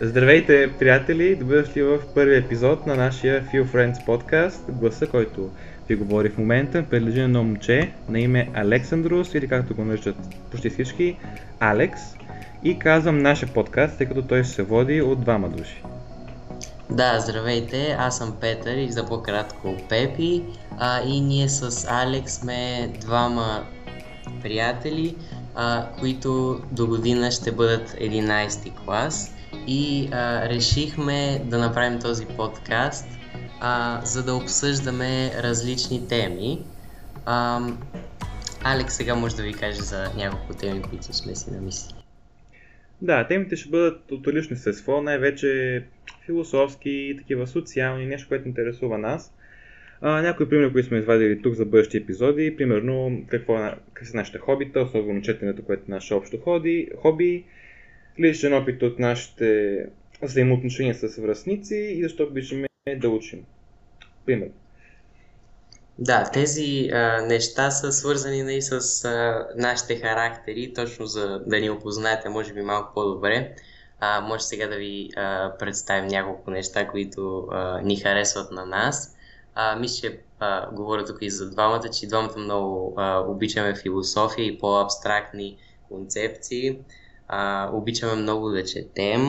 Здравейте, приятели! Добре дошли в първи епизод на нашия Few Friends подкаст. Гласа, който ви говори в момента, принадлежи на едно момче на име Александрус или както го наричат почти всички, Алекс. И казвам нашия подкаст, тъй като той се води от двама души. Да, здравейте, аз съм Петър и за по-кратко Пепи а, и ние с Алекс сме двама приятели, а, които до година ще бъдат 11 клас и а, решихме да направим този подкаст, а, за да обсъждаме различни теми. А, Алекс сега може да ви каже за няколко теми, които сме си намислили. Да, темите ще бъдат от лично естество, най-вече философски такива социални, нещо, което интересува нас. А, някои примери, които сме извадили тук за бъдещи епизоди, примерно какво, е какви са нашите хобита, особено четенето, което е наше общо ходи, хоби, личен опит от нашите взаимоотношения с връзници и защо обичаме да учим. Пример. Да, тези а, неща са свързани и нали, с а, нашите характери, точно за да ни опознаете, може би малко по-добре. А, може сега да ви а, представим няколко неща, които а, ни харесват на нас. А, мисля, че говоря тук и за двамата, че двамата много а, обичаме философия и по-абстрактни концепции. А, обичаме много да четем.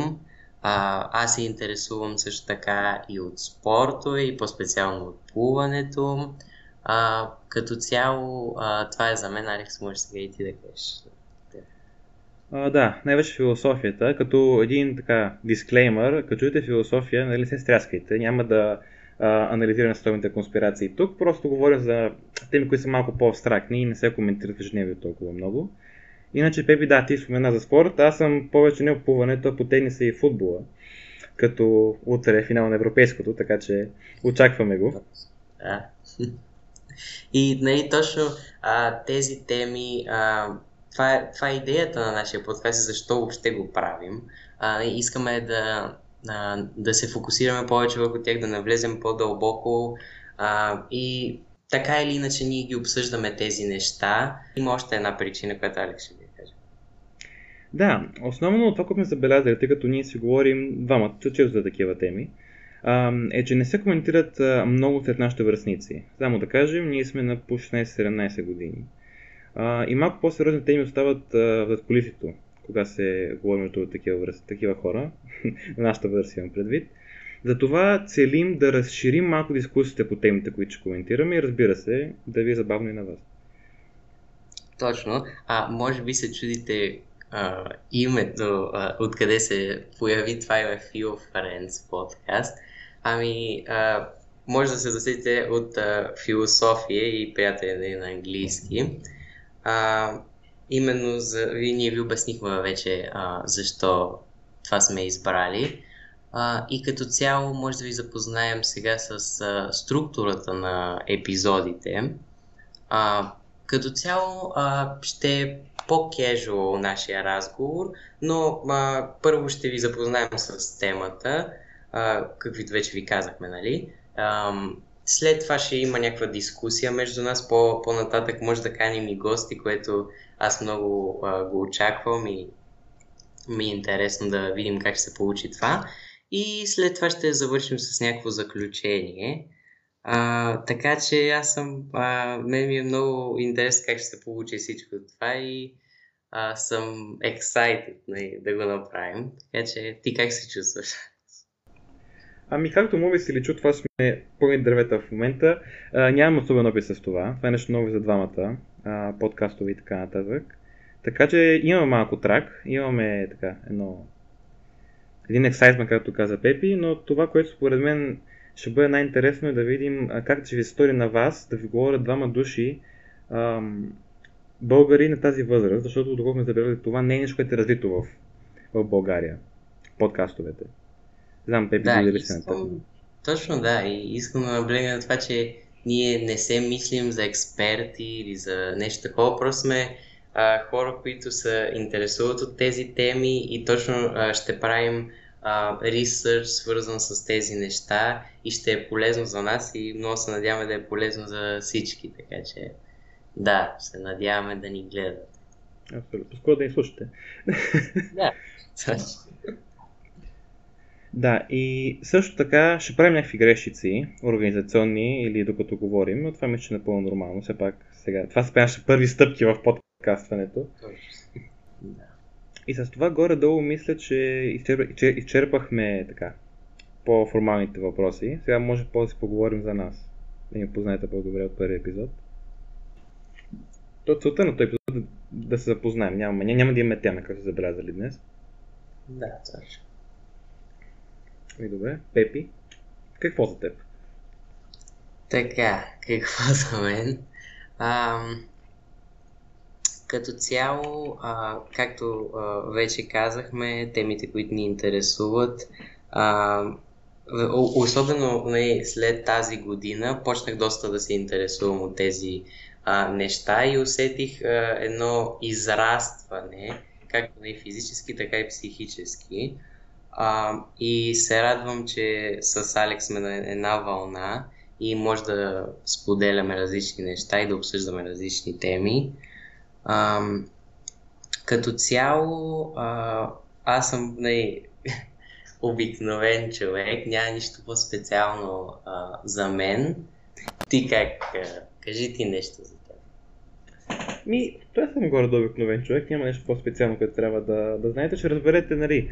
А, аз се интересувам също така и от спорта и по-специално от плуването. А, като цяло, а, това е за мен, Алекс, може сега и ти да кажеш. А, да, най-вече философията, като един така дисклеймър, като чуете философия, нали се стряскайте, няма да а, анализираме световните конспирации тук, просто говоря за теми, които са малко по-абстрактни и не се коментират в толкова много. Иначе, Пепи, да, ти спомена за спорт, аз съм повече не опуването, а по тениса и футбола, като утре е финал на европейското, така че очакваме го. Да. И нали, точно а, тези теми, а, това, е, това е идеята на нашия подкаст, защо въобще го правим. А, искаме да, а, да се фокусираме повече върху тях, да навлезем по-дълбоко а, и така или иначе ние ги обсъждаме тези неща. Има още една причина, която Алекс ще ви каже. Да, основно това, което сме забелязали, тъй като ние си говорим двамата, често за такива теми, е, че не се коментират много след нашите връзници. Само да кажем, ние сме на по 16-17 години. И малко по-сериозни теми остават в колисито, кога се говорим между такива, такива хора, на нашата възраст имам предвид. Затова целим да разширим малко дискусиите по темите, които ще коментираме и разбира се, да ви е забавно и на вас. Точно. А може би се чудите а, името, а, откъде се появи това е Feel Friends подкаст. Ами, а, може да се досетите от а, философия и приятели на английски. А, именно за... Ние ви обяснихме вече а, защо това сме избрали. И като цяло може да ви запознаем сега с а, структурата на епизодите. А, като цяло а, ще е по-кежуал нашия разговор, но а, първо ще ви запознаем с темата, а, каквито вече ви казахме, нали? А, след това ще има някаква дискусия между нас, по, по-нататък може да каним и гости, което аз много а, го очаквам и ми е интересно да видим как ще се получи това. И след това ще завършим с някакво заключение. А, така че аз съм, а, мен ми е много интересно как ще се получи всичко това и а, съм excited нали, да го направим. Така че ти как се чувстваш? Ами както може се личи, това сме пълни дървета в момента. А, нямам особен опит с това. Това е нещо ново за двамата, а, подкастови и така нататък. Така че имаме малко трак, имаме така едно един ексайтмент, както каза Пепи, но това, което според мен ще бъде най-интересно е да видим как ще ви стори на вас да ви говорят двама души ам, българи на тази възраст, защото доколко сме забелязали, това не е нещо, което е развито в, в България, подкастовете. Знам, Пепи, да, искам, Точно, да. И искам да наблегна на това, че ние не се мислим за експерти или за нещо такова, просто сме а, хора, които се интересуват от тези теми и точно а, ще правим ресърч, свързан с тези неща и ще е полезно за нас и много се надяваме да е полезно за всички, така че да, се надяваме да ни гледат. Абсолютно. Скоро да ни слушате. Да. Да, и също така ще правим някакви грешици, организационни или докато говорим, но това мисля, че е напълно нормално. Все пак сега. Това са нашите първи стъпки в подкастването. Да. И с това горе-долу мисля, че, изчерп... че изчерпахме така по-формалните въпроси. Сега може по да си поговорим за нас. Да ни познаете по-добре от първи епизод. То целта на този епизод е да се запознаем. Няма, няма да имаме тема, както забелязали днес. Да, точно. И добре. Пепи, какво за теб? Така, какво за мен? А, като цяло, а, както а, вече казахме, темите, които ни интересуват, а, особено не, нали, след тази година, почнах доста да се интересувам от тези а, неща и усетих а, едно израстване, както и физически, така и психически. А, и се радвам, че с Алекс сме на една вълна и може да споделяме различни неща и да обсъждаме различни теми. А, като цяло, а, аз съм не, обикновен човек, няма нищо по-специално а, за мен. Ти как? А, кажи ти нещо за теб. Ми, той съм горе до обикновен човек, няма нещо по-специално, което трябва да, да знаете. Ще разберете, нали,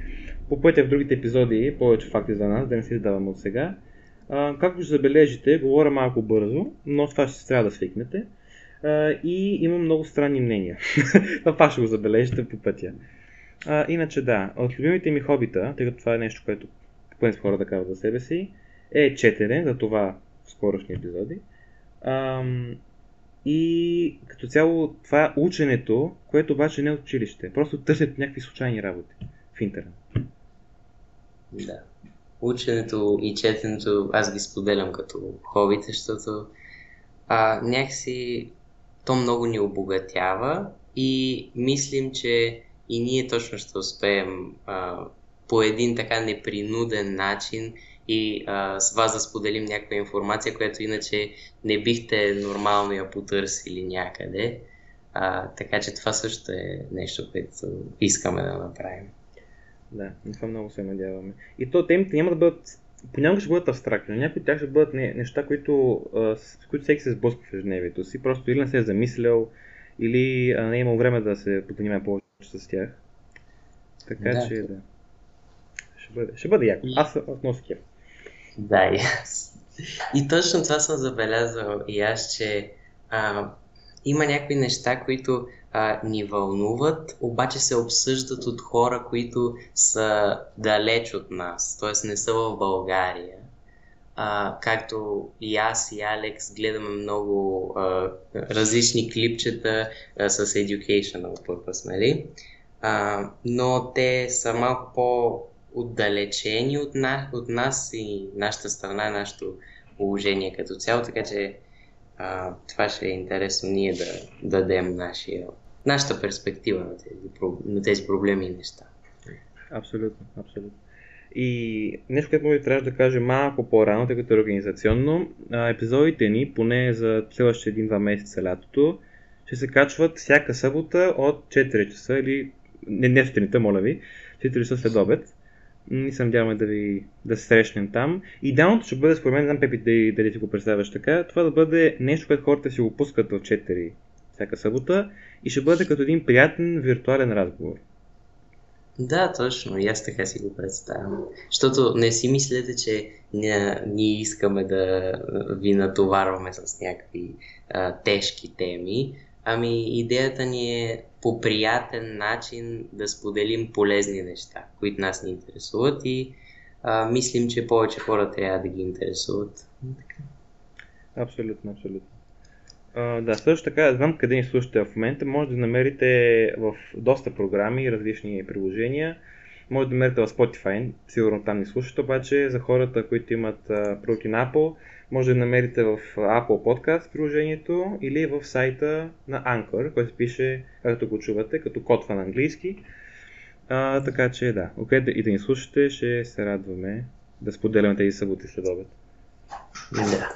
по пътя в другите епизоди повече факти за нас, да не се издавам от сега. А, както ще забележите, говоря малко бързо, но това ще трябва да свикнете. И имам много странни мнения. това ще го забележите по пътя. А, иначе да, от любимите ми хобита, тъй като това е нещо, което поне хора да казват за себе си, е четене, за това в скорошни епизоди. Ам, и като цяло това е ученето, което обаче не е училище. Просто търсят някакви случайни работи в интернет. Да. Ученето и четенето аз ги споделям като хобите, защото а, някакси то много ни обогатява и мислим, че и ние точно ще успеем а, по един така непринуден начин и а, с вас да споделим някаква информация, която иначе не бихте нормално я потърсили някъде. А, така че това също е нещо, което искаме да направим. Да, това много се надяваме. И то темите няма да бъдат, понякога ще бъдат абстрактни, някои от тях ще бъдат не, неща, които, а, с които всеки се сблъсква в ежедневието си, просто или не се е замислял, или а, не е имал време да се поднимае повече с тях. Така да. че да. Ще бъде, ще бъде яко. Аз съм много кеф. Да, и аз. И точно това съм забелязал и аз, че а, има някои неща, които а, ни вълнуват, обаче се обсъждат от хора, които са далеч от нас, т.е. не са в България. А, както и аз и Алекс гледаме много а, различни клипчета а, с educational purpose, нали? А, но те са малко по-отдалечени от, на, от нас и нашата страна, нашето положение като цяло, така че а, това ще е интересно ние да, да дадем нашия, нашата перспектива на тези, на тези проблеми и неща. Абсолютно, абсолютно. И нещо, което може трябва да кажа малко по-рано, тъй като е организационно, епизодите ни, поне за следващите един-два месеца лятото, ще се качват всяка събота от 4 часа или не, не сутринта, моля ви, 4 часа след обед. И се надяваме да ви да се срещнем там. Идеалното ще бъде, според мен, не знам Пепи дали, дали си го представяш така, това да бъде нещо, което хората си го пускат в 4 всяка събота и ще бъде като един приятен виртуален разговор. Да, точно. И аз така си го представям. Защото не си мислете, че ние, ние искаме да ви натоварваме с някакви а, тежки теми. Ами идеята ни е по приятен начин да споделим полезни неща, които нас ни интересуват и а, мислим, че повече хора трябва да ги интересуват. Абсолютно, абсолютно. А, да, също така, знам къде ни слушате в момента. Може да намерите в доста програми и различни приложения. Може да намерите в Spotify, сигурно там ни слушате, обаче за хората, които имат продукти на Apple, може да намерите в Apple Podcast приложението или в сайта на Anchor, който пише, както го чувате, като котва на английски. А, така че да, окей, okay, и да ни слушате, ще се радваме да споделяме тези съботи след обед. Да.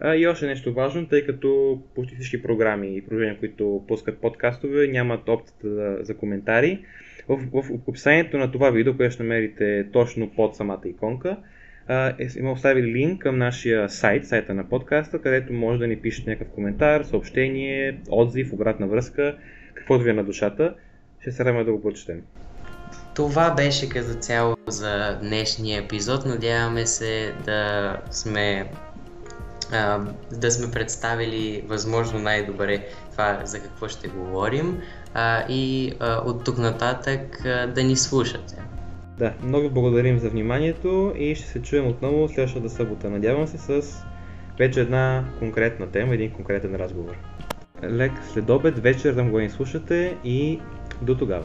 А, и още нещо важно, тъй като почти всички програми и приложения, които пускат подкастове, нямат опцията за коментари. В, в описанието на това видео, което ще намерите точно под самата иконка, е, има оставили линк към нашия сайт, сайта на подкаста, където може да ни пишете някакъв коментар, съобщение, отзив, обратна връзка, каквото ви е на душата. Ще се радваме да го прочетем. Това беше като цяло за днешния епизод. Надяваме се да сме да сме представили възможно най-добре това за какво ще говорим а, и а, от тук нататък а, да ни слушате. Да, много благодарим за вниманието и ще се чуем отново следващата събота. Надявам се с вече една конкретна тема, един конкретен разговор. Лек следобед, вечер да го ни слушате и до тогава.